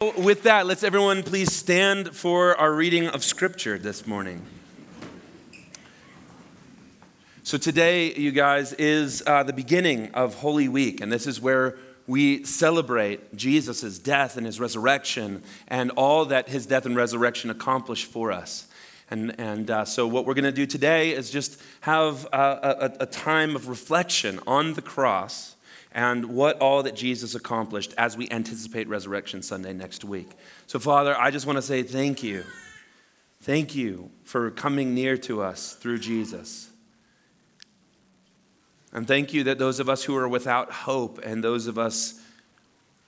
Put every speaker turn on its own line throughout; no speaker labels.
With that, let's everyone please stand for our reading of Scripture this morning. So, today, you guys, is uh, the beginning of Holy Week, and this is where we celebrate Jesus' death and his resurrection and all that his death and resurrection accomplished for us. And, and uh, so, what we're going to do today is just have a, a, a time of reflection on the cross and what all that Jesus accomplished as we anticipate Resurrection Sunday next week. So, Father, I just want to say thank you. Thank you for coming near to us through Jesus. And thank you that those of us who are without hope and those of us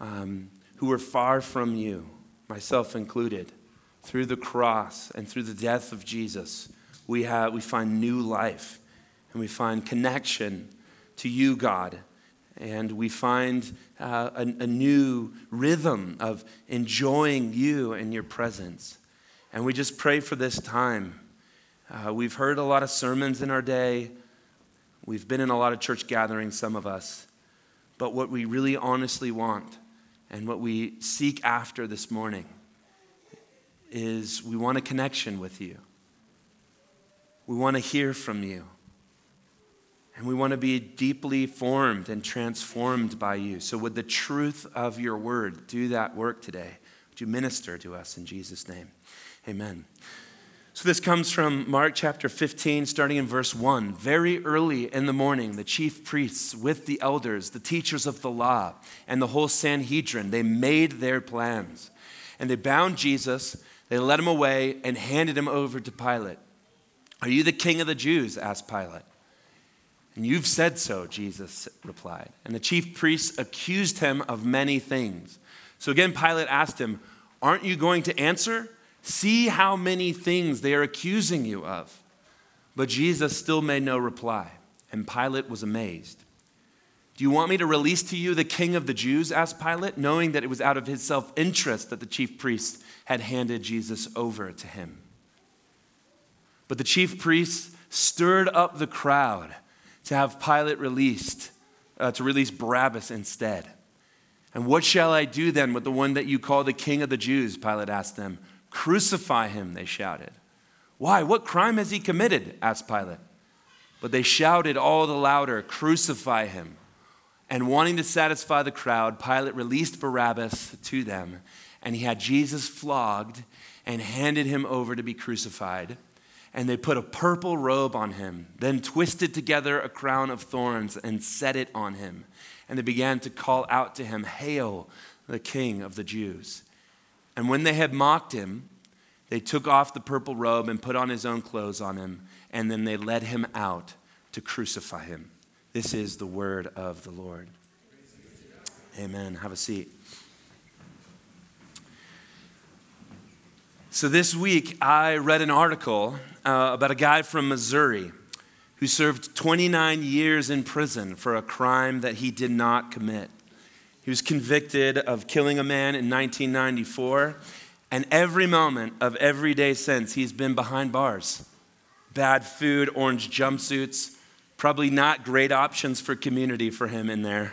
um, who are far from you, myself included, through the cross and through the death of Jesus, we, have, we find new life and we find connection to you, God and we find uh, a, a, new rhythm of enjoying you and your presence. And we just pray for this time. Uh, we've heard a lot of sermons in our day, we've been in a lot of church gatherings, some of us. But what we really honestly want and what we seek after this morning is we want a connection with you. We want to hear from you. And we want to be deeply formed and transformed by you. So, would the truth of your word do that work today? Would you minister to us in Jesus' name? Amen. So, this comes from Mark chapter 15, starting in verse 1. Very early in the morning, the chief priests, with the elders, the teachers of the law, and the whole Sanhedrin, they made their plans. And they bound Jesus, they led him away, and handed him over to Pilate. Are you the king of the Jews? asked Pilate. And you've said so, Jesus replied. And the chief priests accused him of many things. So again, Pilate asked him, Aren't you going to answer? See how many things they are accusing you of. But Jesus still made no reply, and Pilate was amazed. Do you want me to release to you the king of the Jews? asked Pilate, knowing that it was out of his self interest that the chief priests had handed Jesus over to him. But the chief priests stirred up the crowd to have Pilate released, uh, to release Barabbas instead. And what shall I do then with the one that you call the king of the Jews? Pilate asked them. Crucify him, they shouted. Why? What crime has he committed? asked Pilate. But they shouted all the louder, Crucify him. And wanting to satisfy the crowd, Pilate released Barabbas to them, and he had Jesus flogged and handed him over to be crucified and they put a purple robe on him, then twisted together a crown of thorns and set it on him. And they began to call out to him, Hail, the King of the Jews. And when they had mocked him, they took off the purple robe and put on his own clothes on him, and then they led him out to crucify him. This is the word of the Lord. Amen. Have a seat. So, this week I read an article uh, about a guy from Missouri who served 29 years in prison for a crime that he did not commit. He was convicted of killing a man in 1994, and every moment of every day since, he's been behind bars. Bad food, orange jumpsuits, probably not great options for community for him in there.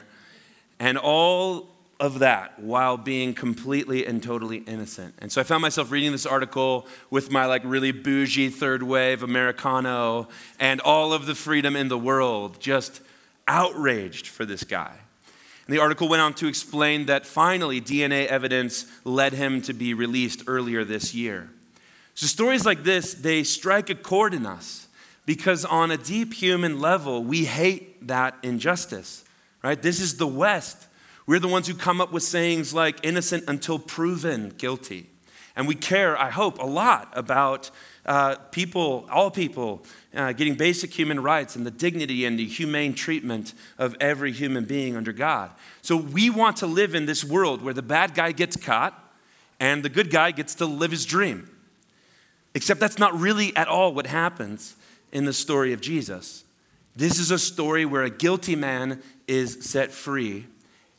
And all of that while being completely and totally innocent. And so I found myself reading this article with my like really bougie third wave Americano and all of the freedom in the world, just outraged for this guy. And the article went on to explain that finally DNA evidence led him to be released earlier this year. So stories like this, they strike a chord in us because on a deep human level, we hate that injustice, right? This is the West we're the ones who come up with sayings like innocent until proven guilty. And we care, I hope, a lot about uh, people, all people, uh, getting basic human rights and the dignity and the humane treatment of every human being under God. So we want to live in this world where the bad guy gets caught and the good guy gets to live his dream. Except that's not really at all what happens in the story of Jesus. This is a story where a guilty man is set free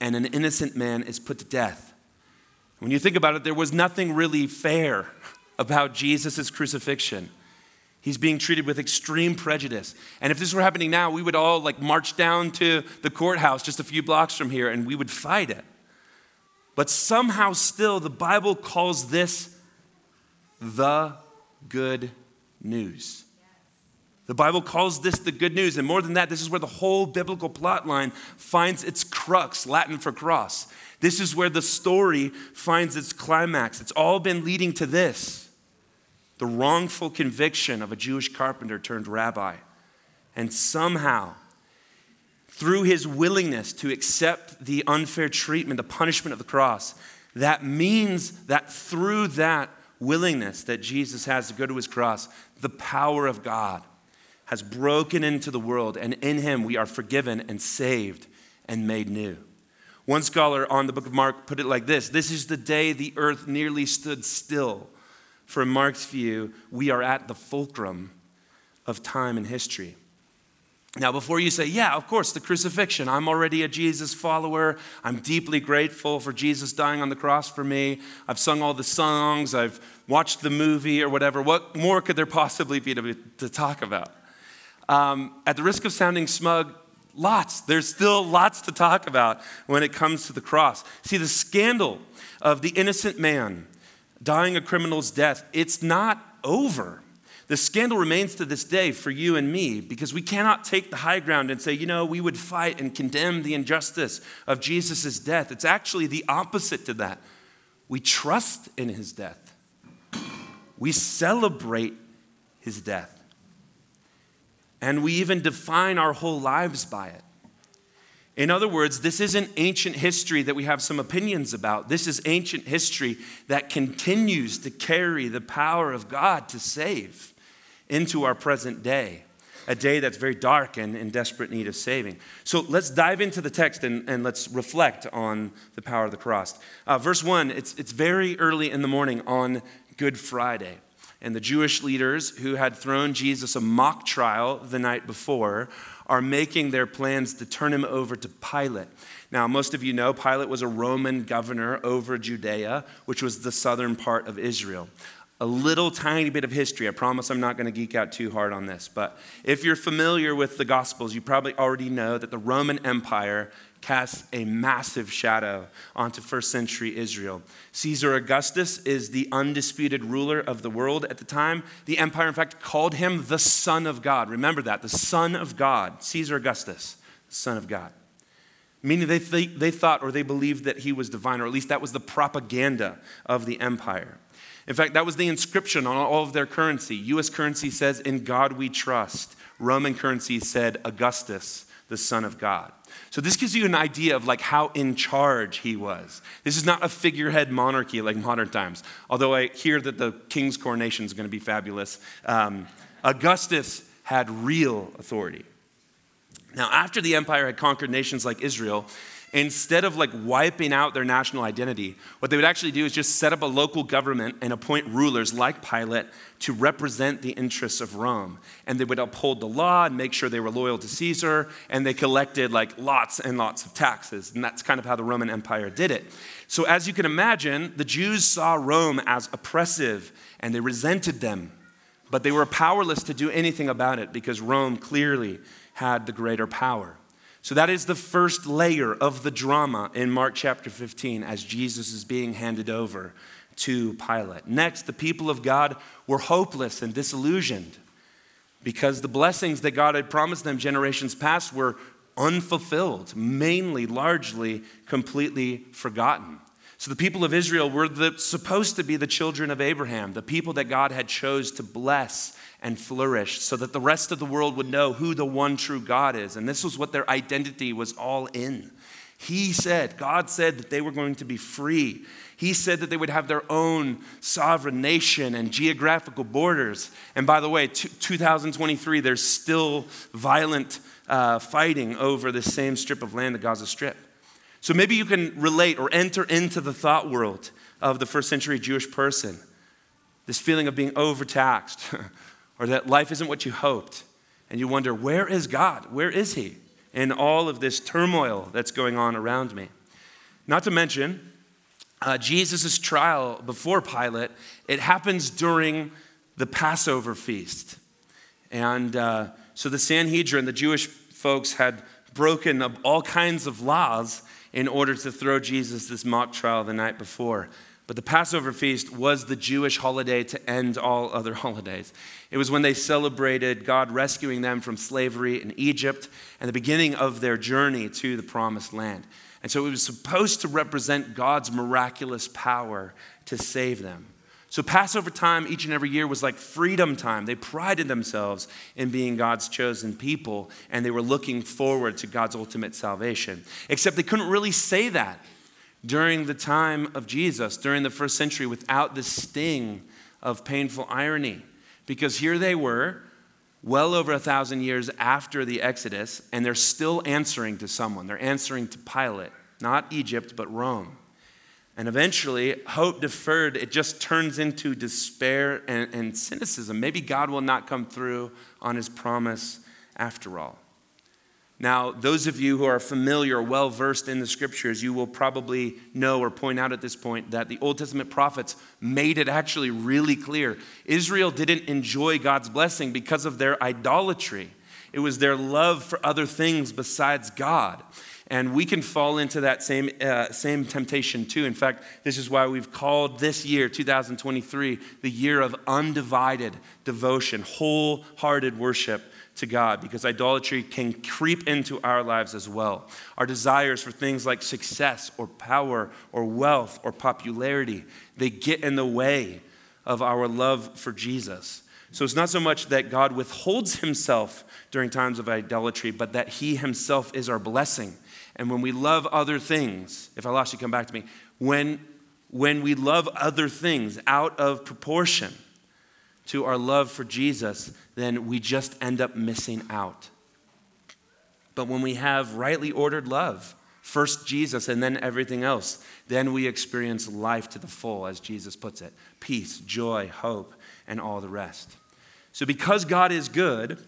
and an innocent man is put to death. When you think about it, there was nothing really fair about Jesus' crucifixion. He's being treated with extreme prejudice. And if this were happening now, we would all like march down to the courthouse just a few blocks from here and we would fight it. But somehow, still, the Bible calls this the good news. The Bible calls this the good news. And more than that, this is where the whole biblical plot line finds its crux, Latin for cross. This is where the story finds its climax. It's all been leading to this the wrongful conviction of a Jewish carpenter turned rabbi. And somehow, through his willingness to accept the unfair treatment, the punishment of the cross, that means that through that willingness that Jesus has to go to his cross, the power of God has broken into the world, and in him we are forgiven and saved and made new. One scholar on the book of Mark put it like this This is the day the earth nearly stood still from Mark's view, we are at the fulcrum of time and history. Now, before you say, yeah, of course, the crucifixion, I'm already a Jesus follower. I'm deeply grateful for Jesus dying on the cross for me. I've sung all the songs, I've watched the movie or whatever. What more could there possibly be to, to talk about? Um, at the risk of sounding smug, lots. There's still lots to talk about when it comes to the cross. See, the scandal of the innocent man dying a criminal's death, it's not over. The scandal remains to this day for you and me because we cannot take the high ground and say, you know, we would fight and condemn the injustice of Jesus' death. It's actually the opposite to that. We trust in his death, we celebrate his death, and we even define our whole lives by it. In other words, this isn't ancient history that we have some opinions about. This is ancient history that continues to carry the power of God to save into our present day, a day that's very dark and in desperate need of saving. So let's dive into the text and, and let's reflect on the power of the cross. Uh, verse 1, it's, it's very early in the morning on Good Friday. And the Jewish leaders who had thrown Jesus a mock trial the night before are making their plans to turn him over to Pilate. Now, most of you know Pilate was a Roman governor over Judea, which was the southern part of Israel. A little tiny bit of history. I promise I'm not going to geek out too hard on this. But if you're familiar with the Gospels, you probably already know that the Roman Empire casts a massive shadow onto first century Israel. Caesar Augustus is the undisputed ruler of the world at the time. The empire, in fact, called him the Son of God. Remember that, the Son of God, Caesar Augustus, the Son of God. Meaning they, th- they thought or they believed that he was divine, or at least that was the propaganda of the empire. In fact, that was the inscription on all of their currency. US currency says, In God we trust. Roman currency said, Augustus, the Son of God. So this gives you an idea of like how in charge he was. This is not a figurehead monarchy like modern times. Although I hear that the king's coronation is going to be fabulous. Um, Augustus had real authority. Now, after the empire had conquered nations like Israel, instead of like wiping out their national identity, what they would actually do is just set up a local government and appoint rulers like Pilate to represent the interests of Rome. And they would uphold the law and make sure they were loyal to Caesar, and they collected like lots and lots of taxes. And that's kind of how the Roman Empire did it. So, as you can imagine, the Jews saw Rome as oppressive and they resented them. But they were powerless to do anything about it because Rome clearly had the greater power. So, that is the first layer of the drama in Mark chapter 15 as Jesus is being handed over to Pilate. Next, the people of God were hopeless and disillusioned because the blessings that God had promised them generations past were unfulfilled, mainly, largely, completely forgotten. So the people of Israel were the, supposed to be the children of Abraham, the people that God had chose to bless and flourish so that the rest of the world would know who the one true God is. And this was what their identity was all in. He said, God said that they were going to be free. He said that they would have their own sovereign nation and geographical borders. And by the way, t- 2023, there's still violent uh, fighting over the same strip of land, the Gaza Strip. So maybe you can relate or enter into the thought world of the first century Jewish person. This feeling of being overtaxed, or that life isn't what you hoped. And you wonder, where is God? Where is He in all of this turmoil that's going on around me? Not to mention, uh, Jesus' trial before Pilate, it happens during the Passover feast. And uh, so the Sanhedrin, the Jewish folks, had broken all kinds of laws in order to throw Jesus this mock trial the night before. But the Passover feast was the Jewish holiday to end all other holidays. It was when they celebrated God rescuing them from slavery in Egypt and the beginning of their journey to the promised land. And so it was supposed to represent God's miraculous power to save them. So, Passover time each and every year was like freedom time. They prided themselves in being God's chosen people, and they were looking forward to God's ultimate salvation. Except they couldn't really say that during the time of Jesus, during the first century, without the sting of painful irony. Because here they were, well over a thousand years after the Exodus, and they're still answering to someone. They're answering to Pilate, not Egypt, but Rome. And eventually, hope deferred, it just turns into despair and, and, cynicism. Maybe God will not come through on his promise after all. Now, those of you who are familiar or well versed in the scriptures, you will probably know or point out at this point that the Old Testament prophets made it actually really clear. Israel didn't enjoy God's blessing because of their idolatry, it was their love for other things besides God. And we can fall into that same, uh, same temptation too. In fact, this is why we've called this year, 2023, the year of undivided devotion, wholehearted worship to God, because idolatry can creep into our lives as well. Our desires for things like success or power or wealth or popularity, they get in the way of our love for Jesus. So it's not so much that God withholds himself during times of idolatry, but that he himself is our blessing and when we love other things, if I lost you, come back to me. When, when we love other things out of proportion to our love for Jesus, then we just end up missing out. But when we have rightly ordered love, first Jesus and then everything else, then we experience life to the full, as Jesus puts it peace, joy, hope, and all the rest. So, because God is good,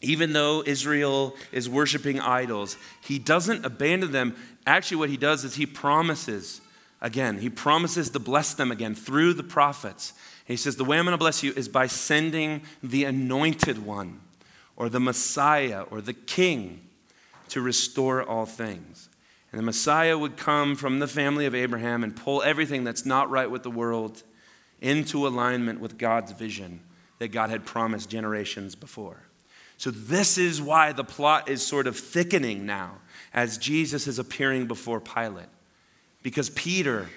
even though Israel is worshiping idols, he doesn't abandon them. Actually, what he does is he promises again, he promises to bless them again through the prophets. He says, The way I'm going to bless you is by sending the anointed one, or the Messiah, or the king to restore all things. And the Messiah would come from the family of Abraham and pull everything that's not right with the world into alignment with God's vision that God had promised generations before. So, this is why the plot is sort of thickening now as Jesus is appearing before Pilate. Because Peter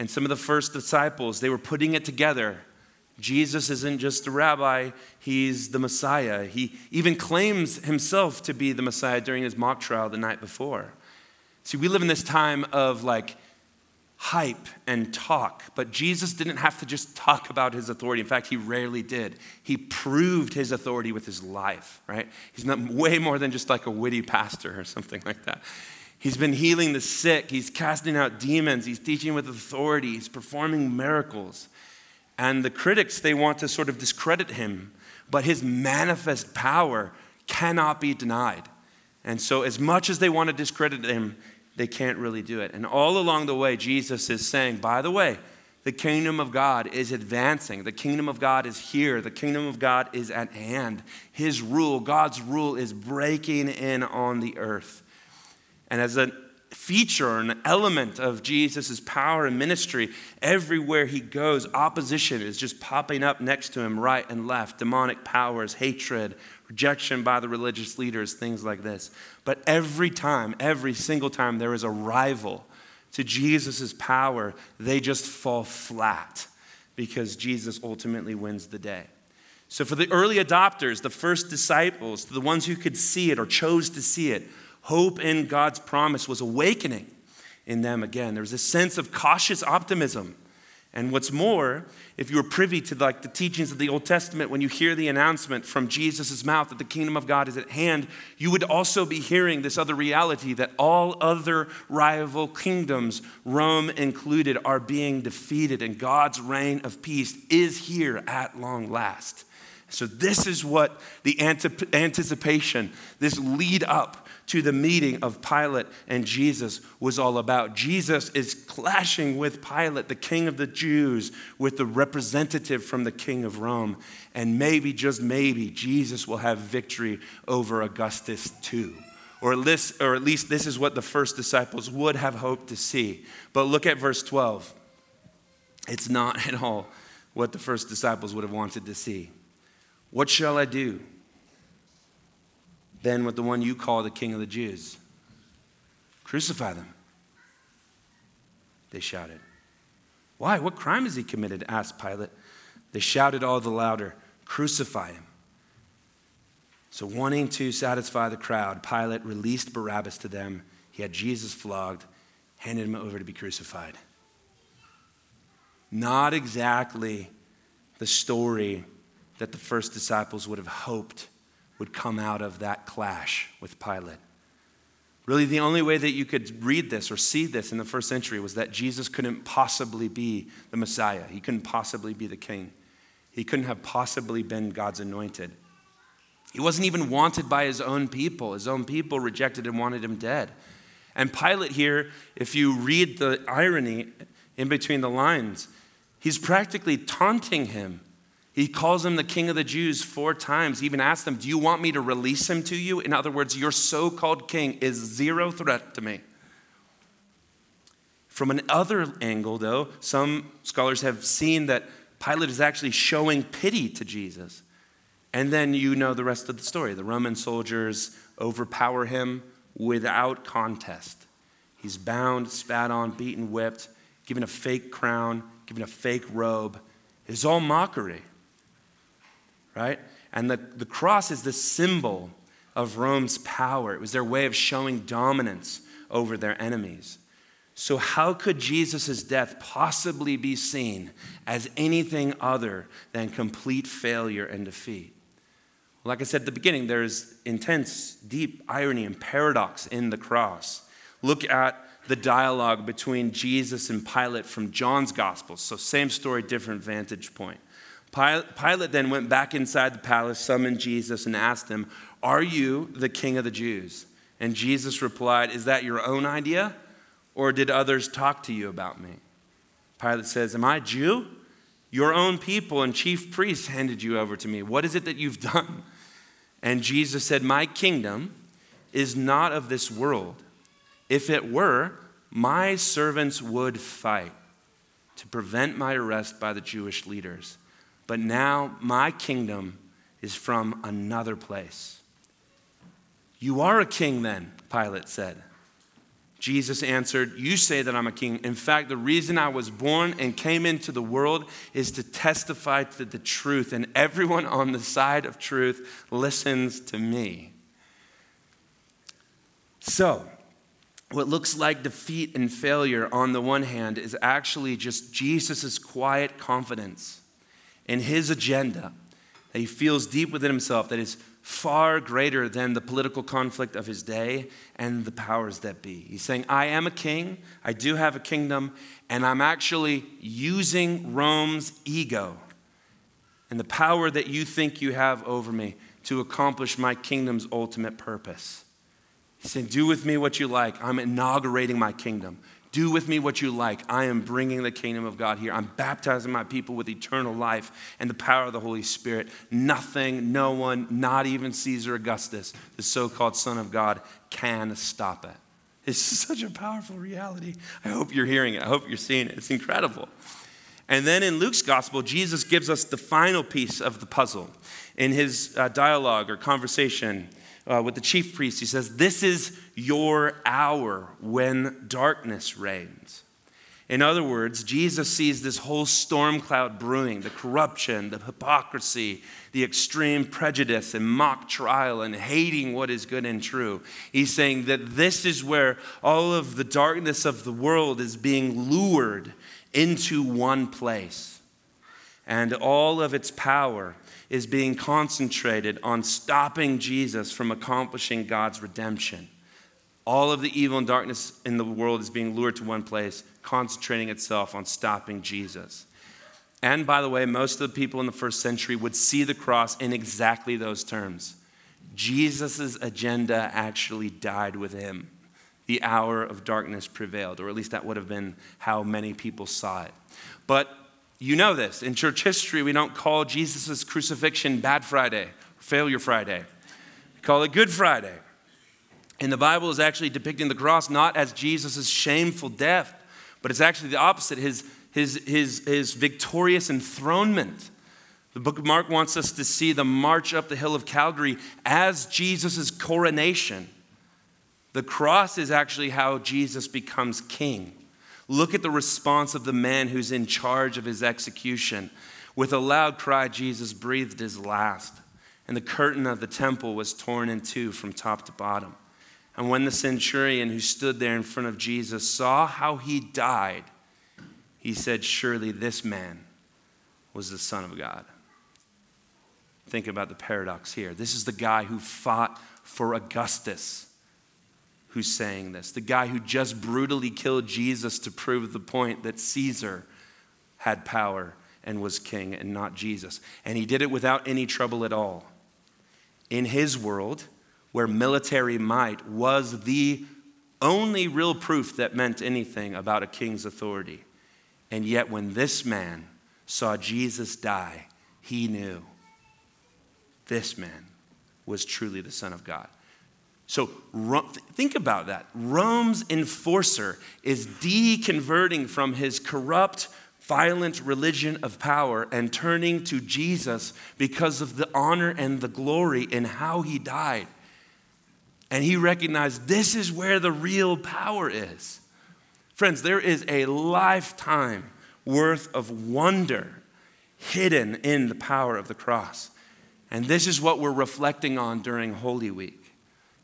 and some of the first disciples, they were putting it together. Jesus isn't just a rabbi, he's the Messiah. He even claims himself to be the Messiah during his mock trial the night before. See, we live in this time of like hype and talk, but Jesus didn't have to just talk about his authority. In fact, he rarely did. He proved his authority with his life, right? He's not way more than just like a witty pastor or something like that. He's been healing the sick, he's casting out demons, he's teaching with authority, he's performing miracles. And the critics, they want to sort of discredit him, but his manifest power cannot be denied. And so, as much as they want to discredit him, they can't really do it. And all along the way, Jesus is saying, by the way, the kingdom of God is advancing. The kingdom of God is here. The kingdom of God is at hand. His rule, God's rule, is breaking in on the earth. And as a feature, an element of Jesus' power and ministry, everywhere he goes, opposition is just popping up next to him, right and left demonic powers, hatred, rejection by the religious leaders, things like this. But every time, every single time there is a rival to Jesus' power, they just fall flat because Jesus ultimately wins the day. So, for the early adopters, the first disciples, the ones who could see it or chose to see it, hope in God's promise was awakening in them again. There was a sense of cautious optimism and what's more, if you were privy to like the teachings of the Old Testament, when you hear the announcement from Jesus' mouth that the kingdom of God is at hand, you would also be hearing this other reality that all other rival kingdoms, Rome included, are being defeated, and God's reign of peace is here at long last. So, this is what the anticipation, this lead up to the meeting of Pilate and Jesus was all about. Jesus is clashing with Pilate, the king of the Jews, with the representative from the king of Rome. And maybe, just maybe, Jesus will have victory over Augustus too. or at, least, or at least this is what the first disciples would have hoped to see. But look at verse 12. It's not at all what the first disciples would have wanted to see. What shall I do? Then with the one you call the king of the Jews. Crucify them. They shouted. Why? What crime has he committed? asked Pilate. They shouted all the louder, Crucify him. So, wanting to satisfy the crowd, Pilate released Barabbas to them. He had Jesus flogged, handed him over to be crucified. Not exactly the story that the first disciples would have hoped would come out of that clash with Pilate. Really, the only way that you could read this or see this in the first century was that Jesus couldn't possibly be the Messiah. He couldn't possibly be the king. He couldn't have possibly been God's anointed. He wasn't even wanted by his own people. His own people rejected and wanted him dead. And Pilate here, if you read the irony in between the lines, he's practically taunting him. He calls him the king of the Jews four times. He even asks them, Do you want me to release him to you? In other words, your so called king is zero threat to me. From another angle, though, some scholars have seen that Pilate is actually showing pity to Jesus. And then you know the rest of the story. The Roman soldiers overpower him without contest. He's bound, spat on, beaten, whipped, given a fake crown, given a fake robe. It's all mockery, right? And the, the cross is the symbol of Rome's power. It was their way of showing dominance over their enemies. So, how could Jesus' death possibly be seen as anything other than complete failure and defeat? Like I said at the beginning, there's intense, deep irony and paradox in the cross. Look at the dialogue between Jesus and Pilate from John's Gospel. So, same story, different vantage point. Pilate then went back inside the palace, summoned Jesus, and asked him, Are you the king of the Jews? And Jesus replied, Is that your own idea? Or did others talk to you about me? Pilate says, Am I Jew? Your own people and chief priests handed you over to me. What is it that you've done? And Jesus said, My kingdom is not of this world. If it were, my servants would fight to prevent my arrest by the Jewish leaders. But now my kingdom is from another place. You are a king, then, Pilate said. Jesus answered, You say that I'm a king. In fact, the reason I was born and came into the world is to testify to the truth, and everyone on the side of truth listens to me. So, what looks like defeat and failure on the one hand is actually just Jesus' quiet confidence in his agenda that he feels deep within himself that is far greater than the political conflict of his day and the powers that be. He's saying, I am a king, I do have a kingdom, and I'm actually using Rome's ego and the power that you think you have over me to accomplish my kingdom's ultimate purpose. He said, Do with me what you like. I'm inaugurating my kingdom. Do with me what you like. I am bringing the kingdom of God here. I'm baptizing my people with eternal life and the power of the Holy Spirit. Nothing, no one, not even Caesar Augustus, the so called Son of God, can stop it. It's such a powerful reality. I hope you're hearing it. I hope you're seeing it. It's incredible. And then in Luke's gospel, Jesus gives us the final piece of the puzzle. In his uh, dialogue or conversation uh, with the chief priest, he says, This is your hour when darkness reigns. In other words, Jesus sees this whole storm cloud brewing the corruption, the hypocrisy, the extreme prejudice and mock trial and hating what is good and true. He's saying that this is where all of the darkness of the world is being lured into one place. And all of its power is being concentrated on stopping Jesus from accomplishing God's redemption. All of the evil and darkness in the world is being lured to one place, concentrating itself on stopping Jesus. And by the way, most of the people in the first century would see the cross in exactly those terms. Jesus' agenda actually died with him. The hour of darkness prevailed, or at least that would have been how many people saw it. But you know this. In church history, we don't call Jesus' crucifixion Bad Friday, Failure Friday. We call it Good Friday. And the Bible is actually depicting the cross not as Jesus' shameful death, but it's actually the opposite his, his, his, his victorious enthronement. The book of Mark wants us to see the march up the hill of Calvary as Jesus' coronation. The cross is actually how Jesus becomes king. Look at the response of the man who's in charge of his execution. With a loud cry, Jesus breathed his last, and the curtain of the temple was torn in two from top to bottom. And when the centurion who stood there in front of Jesus saw how he died, he said, Surely this man was the Son of God. Think about the paradox here. This is the guy who fought for Augustus who's saying this, the guy who just brutally killed Jesus to prove the point that Caesar had power and was king and not Jesus. And he did it without any trouble at all. In his world, where military might was the only real proof that meant anything about a king's authority. And yet, when this man saw Jesus die, he knew this man was truly the Son of God. So think about that. Rome's enforcer is deconverting from his corrupt, violent religion of power and turning to Jesus because of the honor and the glory in how he died. And he recognized this is where the real power is. Friends, there is a lifetime worth of wonder hidden in the power of the cross. And this is what we're reflecting on during Holy Week.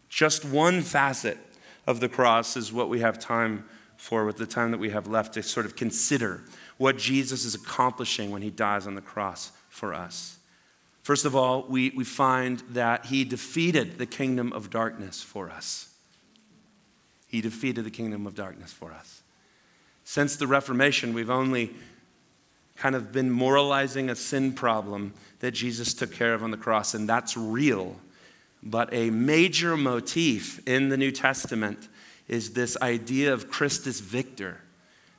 Just one facet of the cross is what we have time for with the time that we have left to sort of consider what Jesus is accomplishing when he dies on the cross for us. First of all, we, we find that he defeated the kingdom of darkness for us. He defeated the kingdom of darkness for us. Since the Reformation, we've only kind of been moralizing a sin problem that Jesus took care of on the cross, and that's real. But a major motif in the New Testament is this idea of Christus Victor,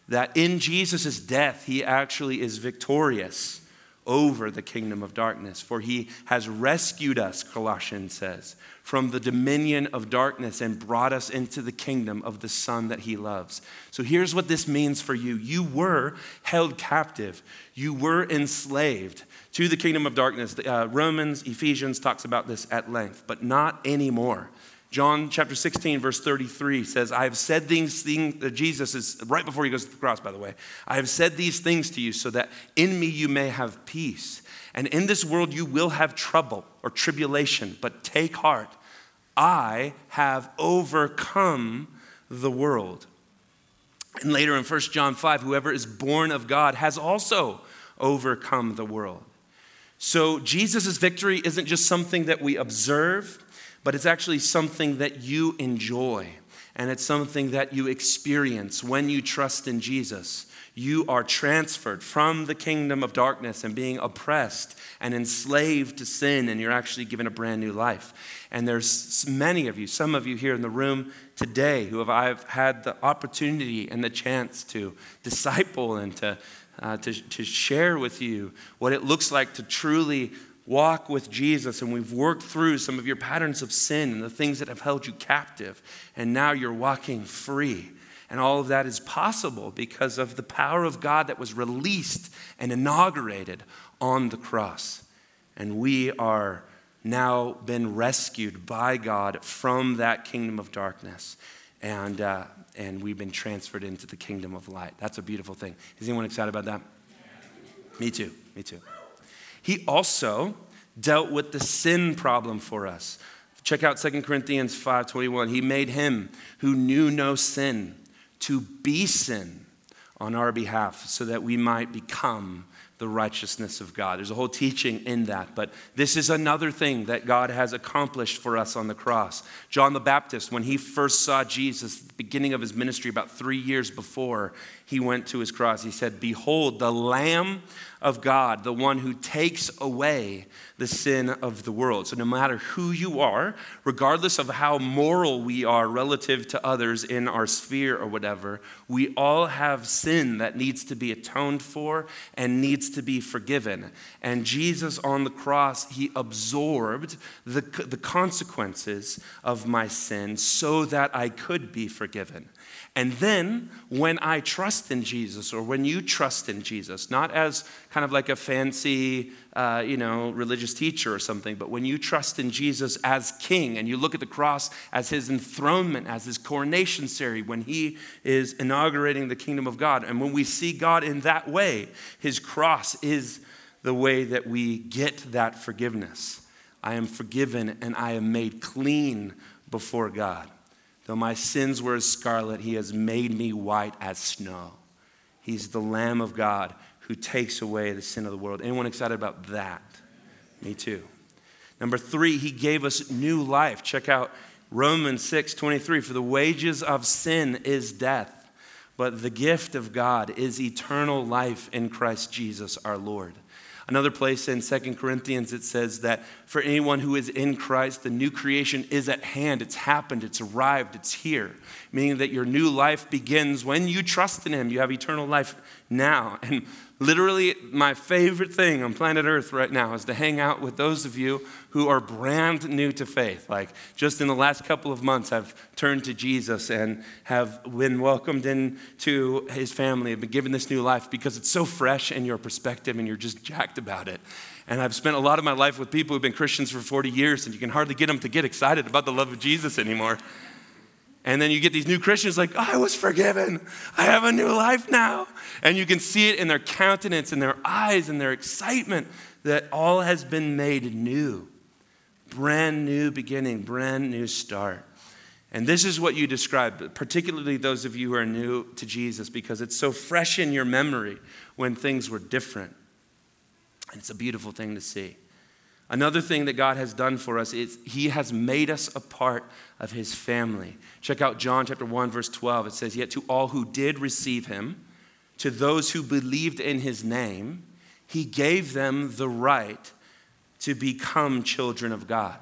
that in Jesus' death, he actually is victorious over the kingdom of darkness. For he has rescued us, Colossians says, from the dominion of darkness and brought us into the kingdom of the Son that he loves. So here's what this means for you you were held captive, you were enslaved to the kingdom of darkness. Uh, Romans, Ephesians talks about this at length, but not anymore. John chapter 16, verse 33 says, I have said these things, uh, Jesus is right before he goes to the cross, by the way. I have said these things to you so that in me you may have peace. And in this world you will have trouble or tribulation, but take heart. I have overcome the world. And later in 1 John 5, whoever is born of God has also overcome the world. So Jesus' victory isn't just something that we observe but it's actually something that you enjoy and it's something that you experience when you trust in Jesus. You are transferred from the kingdom of darkness and being oppressed and enslaved to sin, and you're actually given a brand new life. And there's many of you, some of you here in the room today, who have I've had the opportunity and the chance to disciple and to, uh, to, to share with you what it looks like to truly walk with Jesus and we've worked through some of your patterns of sin and the things that have held you captive, and now you're walking free. And all of that is possible because of the power of God that was released and inaugurated on the cross. And we are now been rescued by God from that kingdom of darkness. And, uh, and we've been transferred into the kingdom of light. That's a beautiful thing. Is anyone excited about that? Me too. Me too. He also dealt with the sin problem for us. Check out 2 Corinthians 5:21. He made him who knew no sin to be sin on our behalf so that we might become the righteousness of God. There's a whole teaching in that, but this is another thing that God has accomplished for us on the cross. John the Baptist, when he first saw Jesus at the beginning of his ministry, about three years before he went to his cross, he said, Behold, the Lamb of God, the one who takes away the sin of the world. So, no matter who you are, regardless of how moral we are relative to others in our sphere or whatever, we all have sin that needs to be atoned for and needs to be forgiven. And Jesus on the cross, he absorbed the, the consequences of my sin so that I could be forgiven. And then when I trust in Jesus, or when you trust in Jesus, not as kind of like a fancy, uh, you know, religious teacher or something, but when you trust in Jesus as King and you look at the cross as his enthronement, as his coronation ceremony, when he is inaugurating the kingdom of God, and when we see God in that way, his cross is the way that we get that forgiveness. I am forgiven and I am made clean before God. Though my sins were as scarlet, he has made me white as snow. He's the Lamb of God who takes away the sin of the world. Anyone excited about that? Me too. Number three, he gave us new life. Check out Romans 6 23. For the wages of sin is death, but the gift of God is eternal life in Christ Jesus our Lord. Another place in Second Corinthians, it says that for anyone who is in Christ, the new creation is at hand. It's happened, it's arrived, it's here. Meaning that your new life begins when you trust in Him. You have eternal life now. And literally, my favorite thing on planet Earth right now is to hang out with those of you who are brand new to faith. Like just in the last couple of months, I've turned to Jesus and have been welcomed into his family, have been given this new life because it's so fresh in your perspective and you're just jacked about it. And I've spent a lot of my life with people who've been Christians for 40 years, and you can hardly get them to get excited about the love of Jesus anymore. And then you get these new Christians like, I was forgiven. I have a new life now. And you can see it in their countenance, in their eyes, in their excitement that all has been made new. Brand new beginning, brand new start. And this is what you describe, particularly those of you who are new to Jesus, because it's so fresh in your memory when things were different. And it's a beautiful thing to see. Another thing that God has done for us is He has made us a part of His family. Check out John chapter 1, verse 12. It says, Yet to all who did receive Him, to those who believed in His name, He gave them the right to become children of God.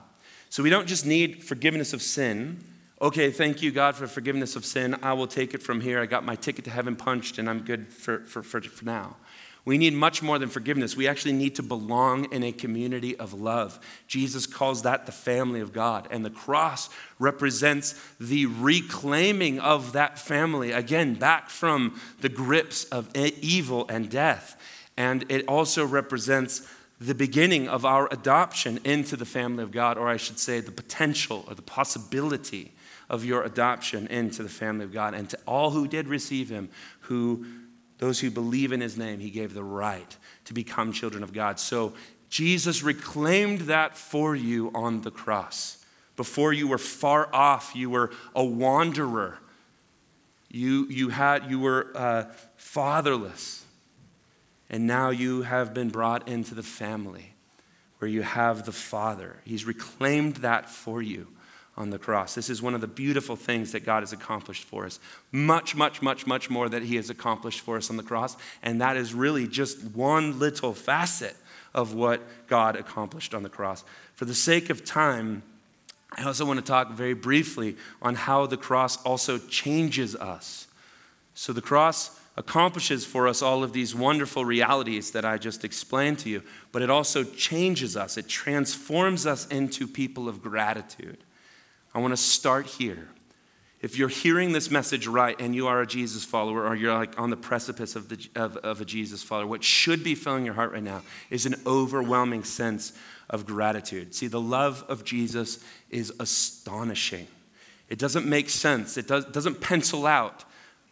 So we don't just need forgiveness of sin. Okay, thank you, God, for forgiveness of sin. I will take it from here. I got my ticket to heaven punched, and I'm good for, for, for, for now. We need much more than forgiveness. We actually need to belong in a community of love. Jesus calls that the family of God. And the cross represents the reclaiming of that family, again, back from the grips of evil and death. And it also represents the beginning of our adoption into the family of God, or I should say, the potential or the possibility of your adoption into the family of God. And to all who did receive him, who those who believe in his name, he gave the right to become children of God. So Jesus reclaimed that for you on the cross. Before you were far off, you were a wanderer. You, you, had, you were uh, fatherless. And now you have been brought into the family where you have the Father. He's reclaimed that for you on the cross. This is one of the beautiful things that God has accomplished for us. Much, much, much, much more that He has accomplished for us on the cross. And that is really just one little facet of what God accomplished on the cross. For the sake of time, I also want to talk very briefly on how the cross also changes us. So the cross accomplishes for us all of these wonderful realities that I just explained to you, but it also changes us. It transforms us into people of gratitude. I want to start here. If you're hearing this message right and you are a Jesus follower or you're like on the precipice of, the, of, of a Jesus follower, what should be filling your heart right now is an overwhelming sense of gratitude. See, the love of Jesus is astonishing. It doesn't make sense, it does, doesn't pencil out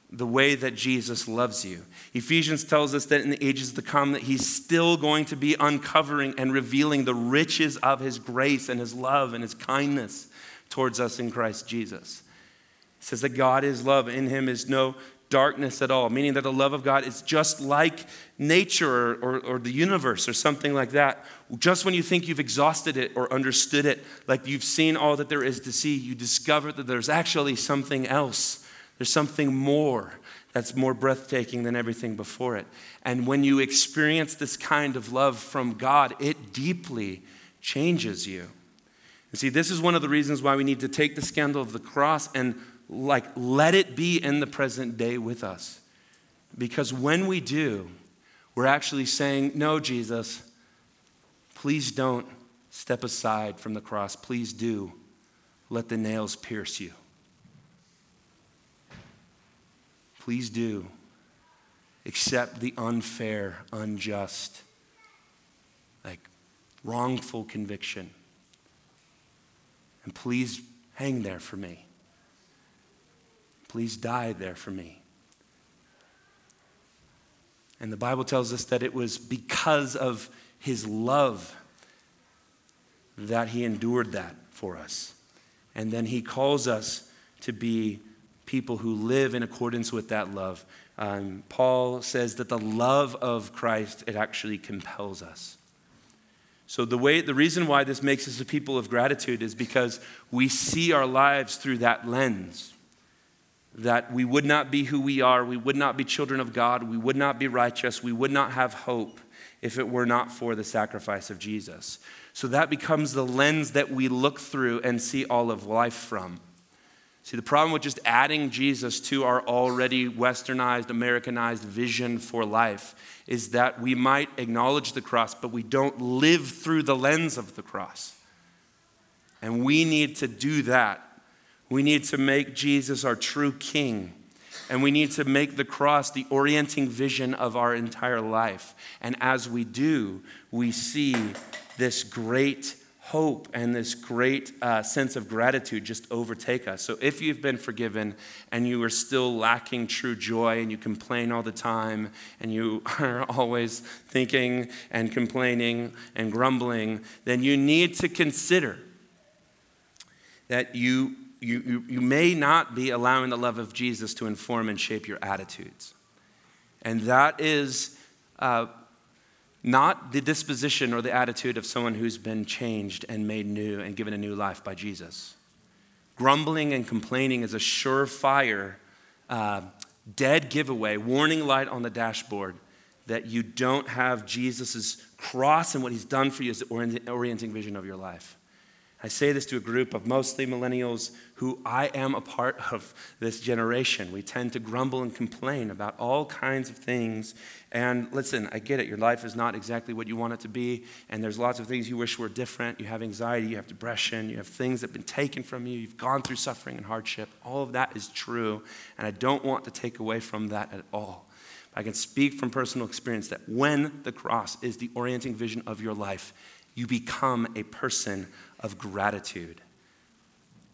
the way that Jesus loves you. Ephesians tells us that in the ages to come that he's still going to be uncovering and revealing the riches of his grace and his love and his kindness towards us in Christ Jesus. It says that God is love, in him is no darkness at all, meaning that the love of God is just like nature or, or, or, the universe or something like that. Just when you think you've exhausted it or understood it, like you've seen all that there is to see, you discover that there's actually something else. There's something more that's more breathtaking than everything before it. And when you experience this kind of love from God, it deeply changes you. And see, this is one of the reasons why we need to take the scandal of the cross and like let it be in the present day with us. Because when we do, We're actually saying, No, Jesus, please don't step aside from the cross. Please do. Let the nails pierce you. Please do. Accept the unfair, unjust, like wrongful conviction. And please hang there for me. Please die there for me. And the Bible tells us that it was because of his love that he endured that for us. And then he calls us to be people who live in accordance with that love. Um, Paul says that the love of Christ, it actually compels us. So the way the reason why this makes us a people of gratitude is because we see our lives through that lens that we would not be who we are, we would not be children of God, we would not be righteous, we would not have hope if it were not for the sacrifice of Jesus. So that becomes the lens that we look through and see all of life from. See, the problem with just adding Jesus to our already westernized, Americanized vision for life is that we might acknowledge the cross, but we don't live through the lens of the cross. And we need to do that we need to make Jesus our true king. And we need to make the cross the orienting vision of our entire life. And as we do, we see this great hope and this great uh, sense of gratitude just overtake us. So if you've been forgiven and you are still lacking true joy and you complain all the time and you are always thinking and complaining and grumbling, then you need to consider that you you, you, you may not be allowing the love of Jesus to inform and shape your attitudes. And that is uh, not the disposition or the attitude of someone who's been changed and made new and given a new life by Jesus. Grumbling and complaining is a surefire, uh, dead giveaway, warning light on the dashboard that you don't have Jesus' cross and what he's done for you as the orienting vision of your life. I say this to a group of mostly millennials who I am a part of this generation. We tend to grumble and complain about all kinds of things. And listen, I get it. Your life is not exactly what you want it to be. And there's lots of things you wish were different. You have anxiety, you have depression, you have things that have been taken from you, you've gone through suffering and hardship. All of that is true. And I don't want to take away from that at all. I can speak from personal experience that when the cross is the orienting vision of your life, you become a person of gratitude.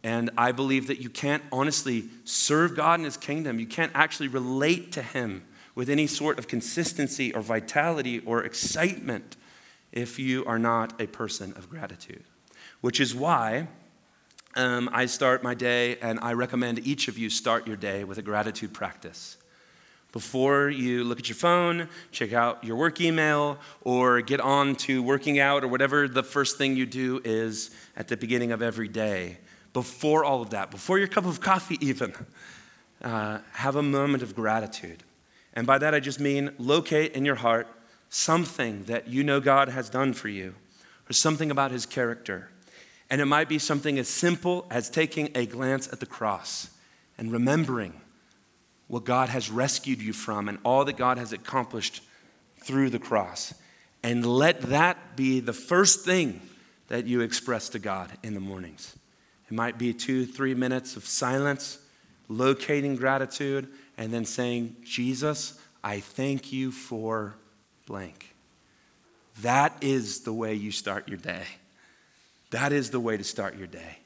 And I believe that you can't honestly serve God in His kingdom. You can't actually relate to Him with any sort of consistency or vitality or excitement if you are not a person of gratitude. Which is why um, I start my day, and I recommend each of you start your day with a gratitude practice. Before you look at your phone, check out your work email, or get on to working out, or whatever the first thing you do is at the beginning of every day, before all of that, before your cup of coffee, even, uh, have a moment of gratitude. And by that, I just mean locate in your heart something that you know God has done for you, or something about his character. And it might be something as simple as taking a glance at the cross and remembering what God has rescued you from and all that God has accomplished through the cross. And let that be the first thing that you express to God in the mornings. It might be two, three minutes of silence, locating gratitude, and then saying, Jesus, I thank you for blank. That is the way you start your day. That is the way to start your day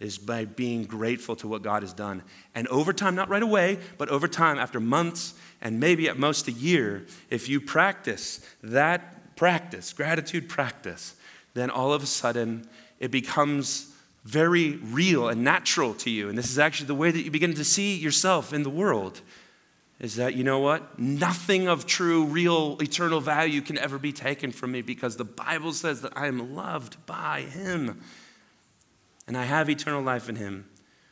is by being grateful to what God has done. And over time, not right away, but over time, after months and maybe at most a year, if you practice that practice, gratitude practice, then all of a sudden it becomes very real and natural to you. And this is actually the way that you begin to see yourself in the world. Is that, you know what? Nothing of true, real, eternal value can ever be taken from me because the Bible says that I am loved by Him and I have eternal life in him.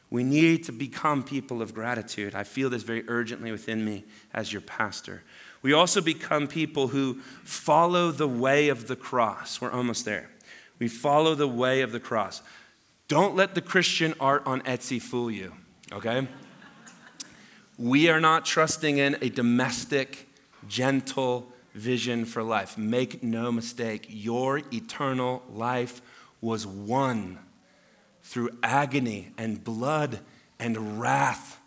We need to become people of gratitude. I feel this very urgently within me as your pastor. We also become people who follow the way of the cross. We're almost there. We follow the way of the cross. Don't let the Christian art on Etsy fool you, okay? we are not trusting in a domestic, gentle, vision for life. Make no mistake, your eternal life was won through agony and blood and wrath.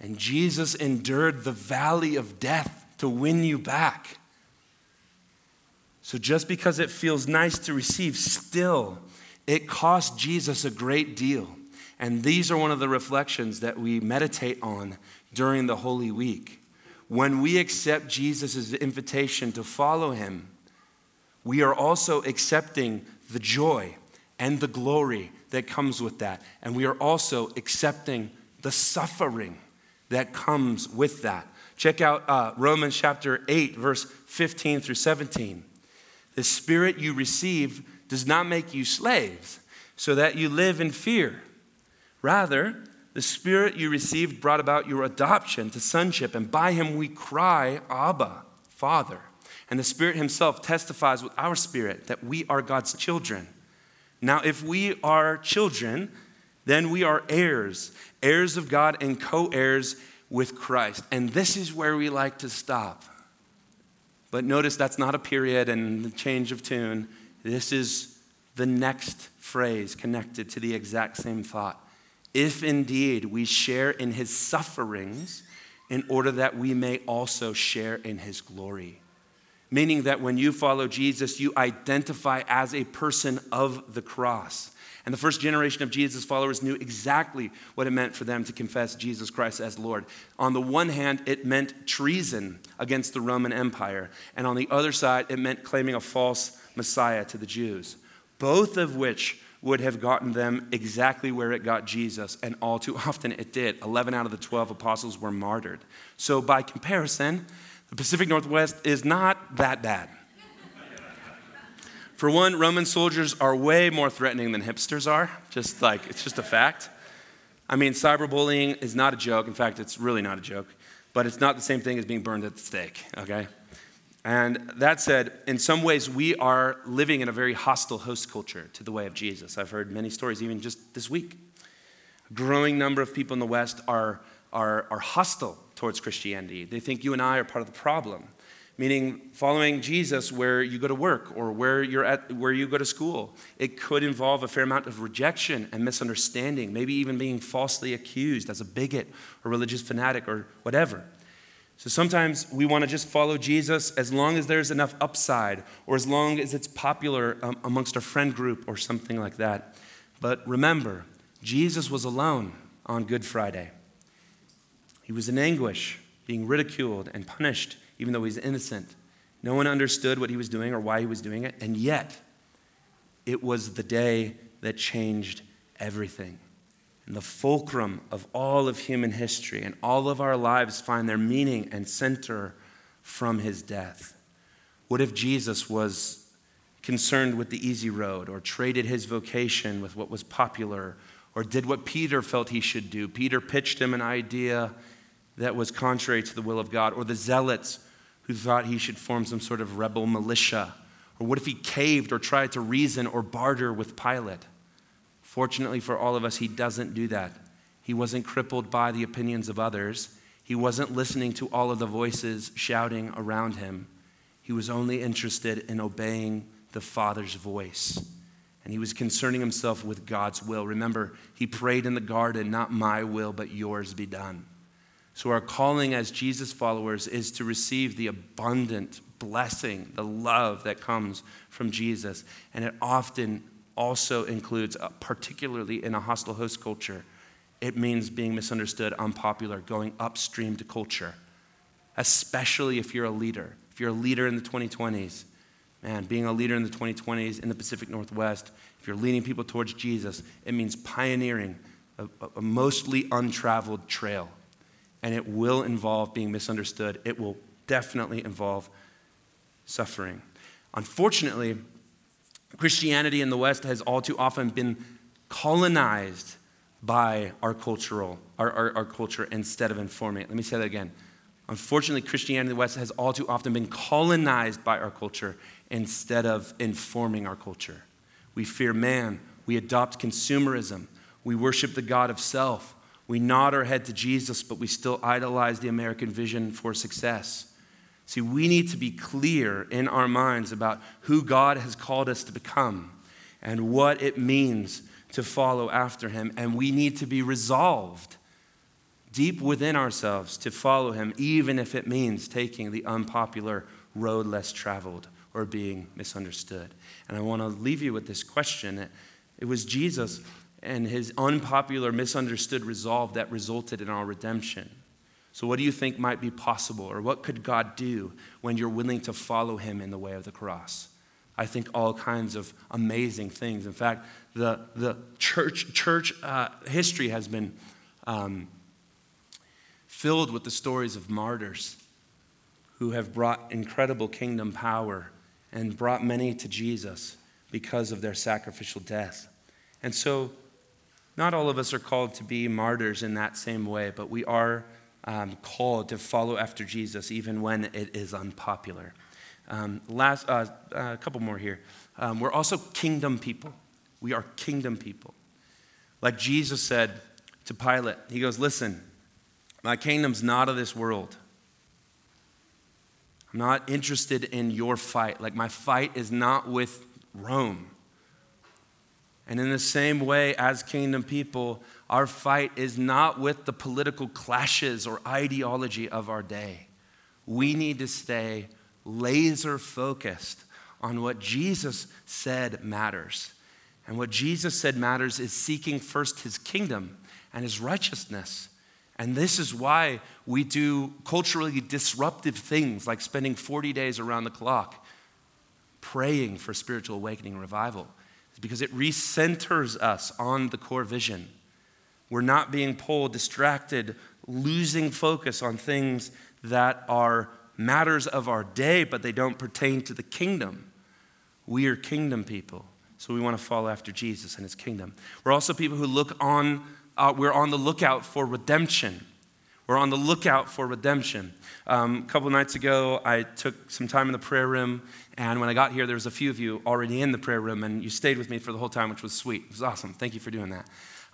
And Jesus endured the valley of death to win you back. So just because it feels nice to receive, still, it cost Jesus a great deal. And these are one of the reflections that we meditate on during the Holy Week. When we accept Jesus' invitation to follow him, we are also accepting the joy and the glory that comes with that. And we are also accepting the suffering that comes with that. Check out uh, Romans chapter 8, verse 15 through 17. The spirit you receive does not make you slaves, so that you live in fear. Rather, the spirit you received brought about your adoption to sonship, and by him we cry, Abba, Father. And the Spirit Himself testifies with our spirit that we are God's children. Now, if we are children, then we are heirs, heirs of God and co heirs with Christ. And this is where we like to stop. But notice that's not a period and the change of tune. This is the next phrase connected to the exact same thought. If indeed we share in his sufferings, in order that we may also share in his glory. Meaning that when you follow Jesus, you identify as a person of the cross. And the first generation of Jesus' followers knew exactly what it meant for them to confess Jesus Christ as Lord. On the one hand, it meant treason against the Roman Empire. And on the other side, it meant claiming a false Messiah to the Jews, both of which would have gotten them exactly where it got Jesus, and all too often it did. 11 out of the 12 apostles were martyred. So, by comparison, the Pacific Northwest is not that bad. For one, Roman soldiers are way more threatening than hipsters are. Just like, it's just a fact. I mean, cyberbullying is not a joke. In fact, it's really not a joke. But it's not the same thing as being burned at the stake, okay? And that said, in some ways, we are living in a very hostile host culture to the way of Jesus. I've heard many stories, even just this week. A growing number of people in the West are, are, are hostile towards Christianity. They think you and I are part of the problem meaning following Jesus where you go to work or where you're at where you go to school. It could involve a fair amount of rejection and misunderstanding, maybe even being falsely accused as a bigot or religious fanatic or whatever. So sometimes we want to just follow Jesus as long as there's enough upside or as long as it's popular um, amongst our friend group or something like that. But remember, Jesus was alone on Good Friday. He was in anguish, being ridiculed and punished even though he's innocent. No one understood what he was doing or why he was doing it, and yet it was the day that changed everything. And the fulcrum of all of human history and all of our lives find their meaning and center from his death. What if Jesus was concerned with the easy road or traded his vocation with what was popular or did what Peter felt he should do? Peter pitched him an idea that was contrary to the will of God, or the zealots who thought he should form some sort of rebel militia? Or what if he caved or tried to reason or barter with Pilate? Fortunately for all of us, he doesn't do that. He wasn't crippled by the opinions of others. He wasn't listening to all of the voices shouting around him. He was only interested in obeying the Father's voice. And he was concerning himself with God's will. Remember, he prayed in the garden, not my will, but yours be done. So, our calling as Jesus followers is to receive the abundant blessing, the love that comes from Jesus. And it often also includes, uh, particularly in a hostile host culture, it means being misunderstood, unpopular, going upstream to culture, especially if you're a leader. If you're a leader in the 2020s, man, being a leader in the 2020s in the Pacific Northwest, if you're leading people towards Jesus, it means pioneering a, a mostly untraveled trail and it will involve being misunderstood. It will definitely involve suffering. Unfortunately, Christianity in the West has all too often been colonized by our cultural our, our, our, culture instead of informing it. Let me say that again. Unfortunately, Christianity in the West has all too often been colonized by our culture instead of informing our culture. We fear man, we adopt consumerism, we worship the God of self, we nod our head to Jesus, but we still idolize the American vision for success. See, we need to be clear in our minds about who God has called us to become and what it means to follow after Him. And we need to be resolved deep within ourselves to follow Him, even if it means taking the unpopular road less traveled or being misunderstood. And I want to leave you with this question. It was Jesus and his unpopular, misunderstood resolve that resulted in our redemption. So, what do you think might be possible, or what could God do when you're willing to follow him in the way of the cross? I think all kinds of amazing things. In fact, the, the church, church uh, history has been um, filled with the stories of martyrs who have brought incredible kingdom power and brought many to Jesus because of their sacrificial death. And so, not all of us are called to be martyrs in that same way, but we are um, called to follow after Jesus even when it is unpopular. Um, last, uh, uh, a couple more here. Um, we're also kingdom people. We are kingdom people. Like Jesus said to Pilate, He goes, Listen, my kingdom's not of this world. I'm not interested in your fight. Like, my fight is not with Rome. And in the same way, as kingdom people, our fight is not with the political clashes or ideology of our day. We need to stay laser focused on what Jesus said matters. And what Jesus said matters is seeking first his kingdom and his righteousness. And this is why we do culturally disruptive things like spending 40 days around the clock praying for spiritual awakening and revival. It's because it recenters us on the core vision. We're not being pulled, distracted, losing focus on things that are matters of our day, but they don't pertain to the kingdom. We are kingdom people, so we want to follow after Jesus and his kingdom. We're also people who look on uh, we're on the lookout for redemption. We're on the lookout for redemption. Um, a couple nights ago, I took some time in the prayer room, and when I got here, there was a few of you already in the prayer room, and you stayed with me for the whole time, which was sweet. It was awesome. Thank you for doing that.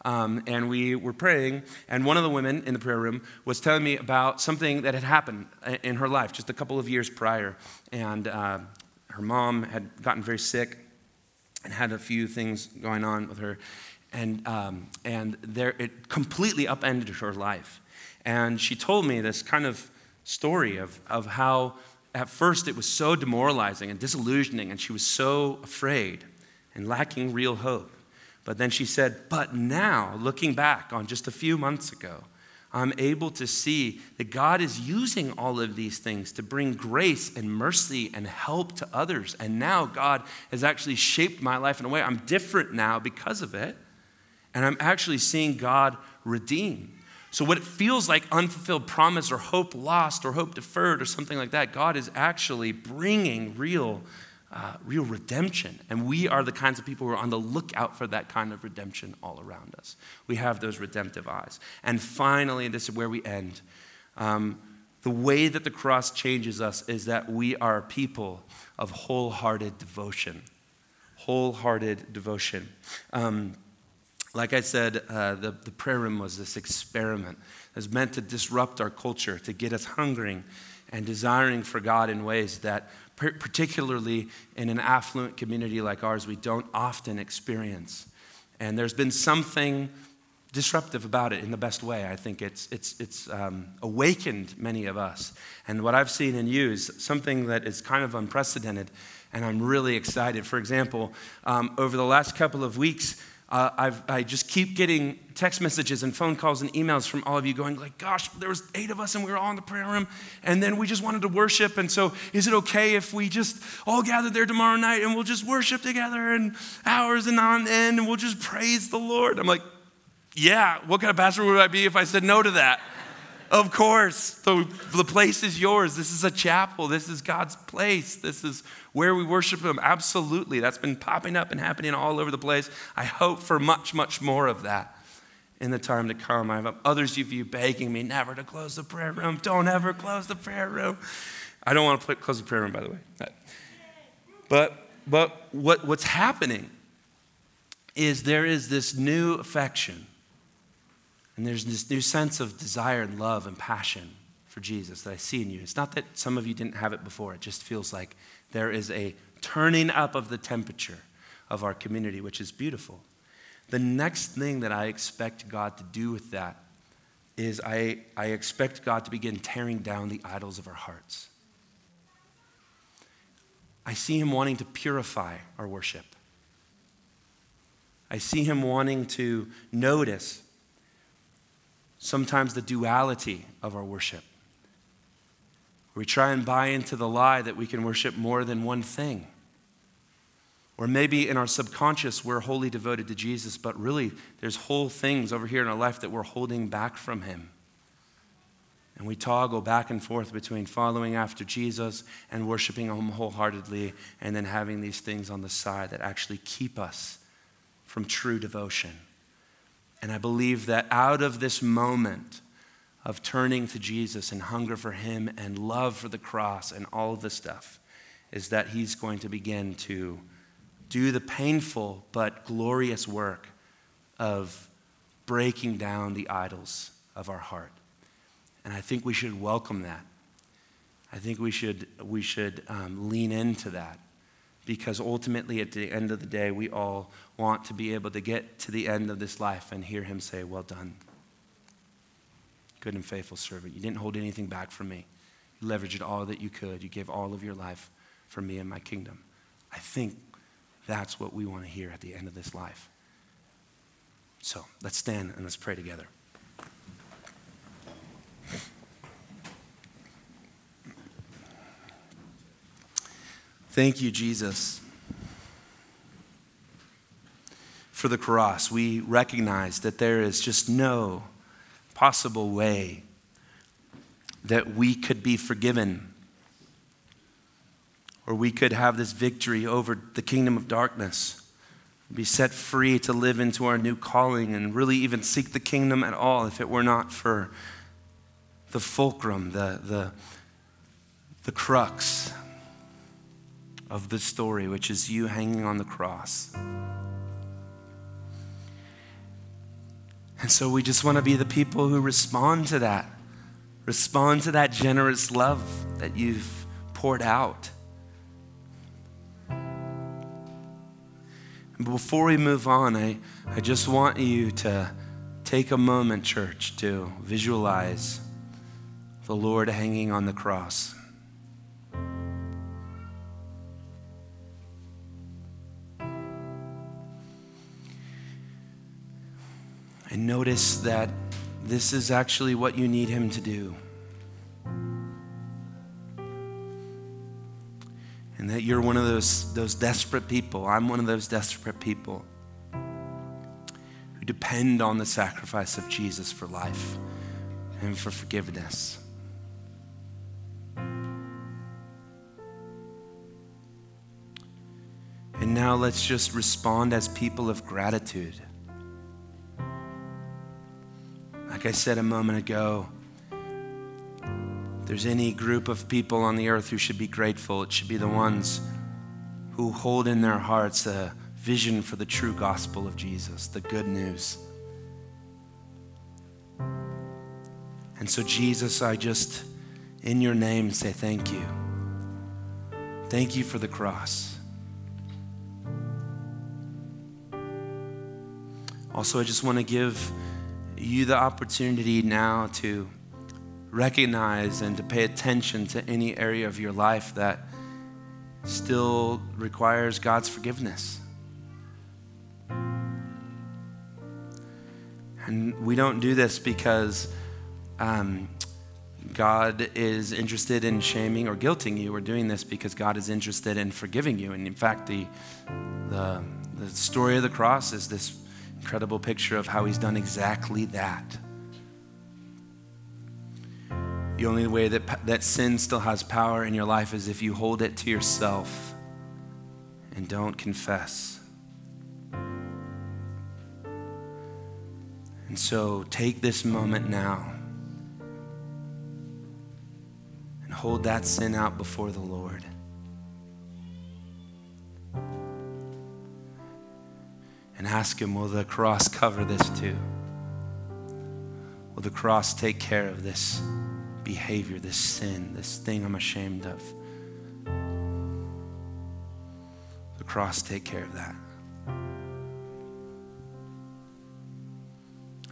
Um, and we were praying, and one of the women in the prayer room was telling me about something that had happened in her life just a couple of years prior. And uh, her mom had gotten very sick and had a few things going on with her and, um, and there, it completely upended her life. And she told me this kind of story of, of how at first it was so demoralizing and disillusioning, and she was so afraid and lacking real hope. But then she said, But now, looking back on just a few months ago, I'm able to see that God is using all of these things to bring grace and mercy and help to others. And now God has actually shaped my life in a way I'm different now because of it and I'm actually seeing God redeem. So, what it feels like unfulfilled promise or hope lost or hope deferred or something like that, God is actually bringing real, uh, real redemption. And we are the kinds of people who are on the lookout for that kind of redemption all around us. We have those redemptive eyes. And finally, this is where we end, um, the way that the cross changes us is that we are people of wholehearted devotion. Wholehearted devotion. Um, like I said, uh, the, the prayer room was this experiment. Was meant to disrupt our culture, to get us hungering and desiring for God in ways that, particularly in an affluent community like ours, we don't often experience. And there's been something disruptive about it in the best way. I think it's, it's, it's um, awakened many of us. And what I've seen in you is something that is kind of unprecedented, and I'm really excited. For example, um, over the last couple of weeks, uh, i just keep getting text messages and phone calls and emails from all of you going like gosh there was eight of us and we were all in the prayer room and then we just wanted to worship. And so is it okay if we just all gather there tomorrow night and we'll just worship together and hours and on end and we'll just praise the lord? I'm like yeah what kind of pastor would i be if i said no to that of course the, the place is yours this is a chapel this is god's place this is where we worship Him. Absolutely. That's been popping up and happening all over the place. I hope for much, much more of that in the time to come. I have others of you begging me never to close the prayer room. Don't ever close the prayer room. I don't want to close the prayer room, by the way. But, but what, what's happening is there is this new affection, and there's this new sense of desire and love and passion for Jesus that I see in you. It's not that some of you didn't have it before, it just feels like there is a turning up of the temperature of our community, which is beautiful. The next thing that I expect God to do with that is I, I expect God to begin tearing down the idols of our hearts. I see Him wanting to purify our worship. I see Him wanting to notice sometimes the duality of our worship. We try and buy into the lie that we can worship more than one thing. Or maybe in our subconscious, we're wholly devoted to Jesus, but really there's whole things over here in our life that we're holding back from Him. And we toggle back and forth between following after Jesus and worshiping Him wholeheartedly, and then having these things on the side that actually keep us from true devotion. And I believe that out of this moment of turning to Jesus and hunger for Him and love for the cross and all of this stuff, is that He's going to begin to do the painful but glorious work of breaking down the idols of our heart. And I think we should welcome that. I think we should, we should um, lean into that because ultimately, at the end of the day, we all want to be able to get to the end of this life and hear Him say, Well done, good and faithful servant. You didn't hold anything back from me, you leveraged all that you could, you gave all of your life for me and my kingdom. I think that's what we want to hear at the end of this life. So let's stand and let's pray together. Thank you, Jesus, for the cross. We recognize that there is just no possible way that we could be forgiven or we could have this victory over the kingdom of darkness, be set free to live into our new calling and really even seek the kingdom at all if it were not for the fulcrum, the, the, the crux of the story, which is you hanging on the cross. And so we just want to be the people who respond to that, respond to that generous love that you've poured out. Before we move on, I, I just want you to take a moment, church, to visualize the Lord hanging on the cross. And notice that this is actually what you need Him to do. and that you're one of those, those desperate people. I'm one of those desperate people who depend on the sacrifice of Jesus for life and for forgiveness. And now let's just respond as people of gratitude. Like I said a moment ago, there's any group of people on the earth who should be grateful, it should be the ones who hold in their hearts a vision for the true gospel of Jesus, the good news. And so, Jesus, I just, in your name, say thank you. Thank you for the cross. Also, I just want to give you the opportunity now to recognize and to pay attention to any area of your life that still requires God's forgiveness. And we don't do this because um, God is interested in shaming or guilting you. We're doing this because God is interested in forgiving you. And in fact, the, the, the story of the cross is this incredible picture of how He's done exactly that. The only way that, that sin still has power in your life is if you hold it to yourself and don't confess. And so take this moment now and hold that sin out before the Lord. And ask Him, will the cross cover this too? Will the cross take care of this? behavior, this sin, this thing I'm ashamed of. The cross take care of that.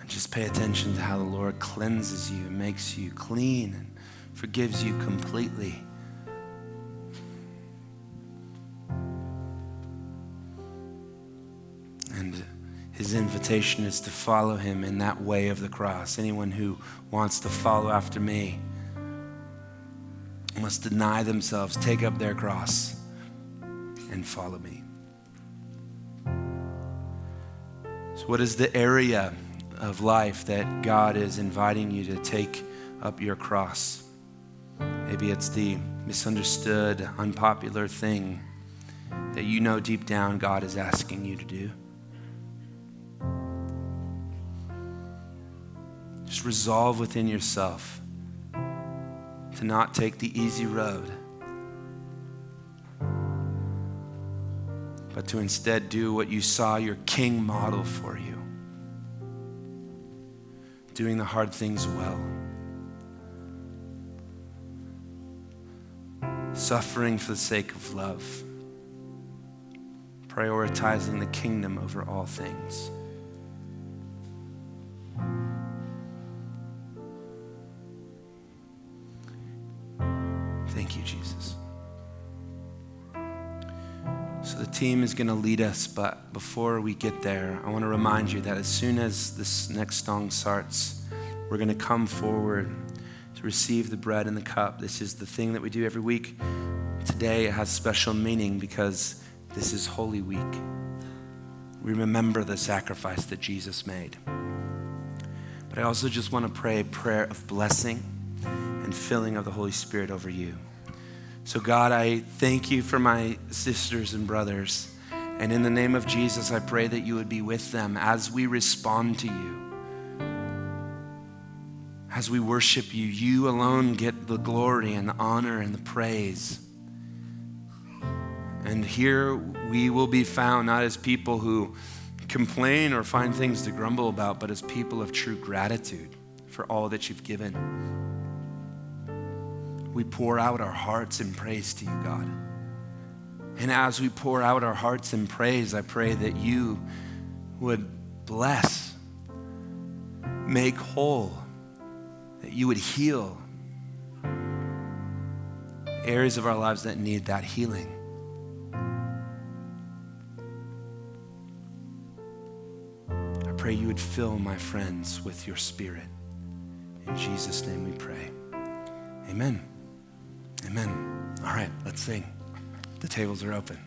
And just pay attention to how the Lord cleanses you and makes you clean and forgives you completely. His invitation is to follow him in that way of the cross. Anyone who wants to follow after me must deny themselves, take up their cross, and follow me. So, what is the area of life that God is inviting you to take up your cross? Maybe it's the misunderstood, unpopular thing that you know deep down God is asking you to do. Just resolve within yourself to not take the easy road, but to instead do what you saw your king model for you doing the hard things well, suffering for the sake of love, prioritizing the kingdom over all things. Thank you, Jesus. So the team is going to lead us, but before we get there, I want to remind you that as soon as this next song starts, we're going to come forward to receive the bread and the cup. This is the thing that we do every week. Today it has special meaning because this is Holy Week. We remember the sacrifice that Jesus made. But I also just want to pray a prayer of blessing and filling of the Holy Spirit over you. So, God, I thank you for my sisters and brothers. And in the name of Jesus, I pray that you would be with them as we respond to you. As we worship you, you alone get the glory and the honor and the praise. And here we will be found not as people who complain or find things to grumble about, but as people of true gratitude for all that you've given. We pour out our hearts in praise to you, God. And as we pour out our hearts in praise, I pray that you would bless, make whole, that you would heal areas of our lives that need that healing. I pray you would fill my friends with your spirit. In Jesus' name we pray. Amen. Amen. All right, let's sing. The tables are open.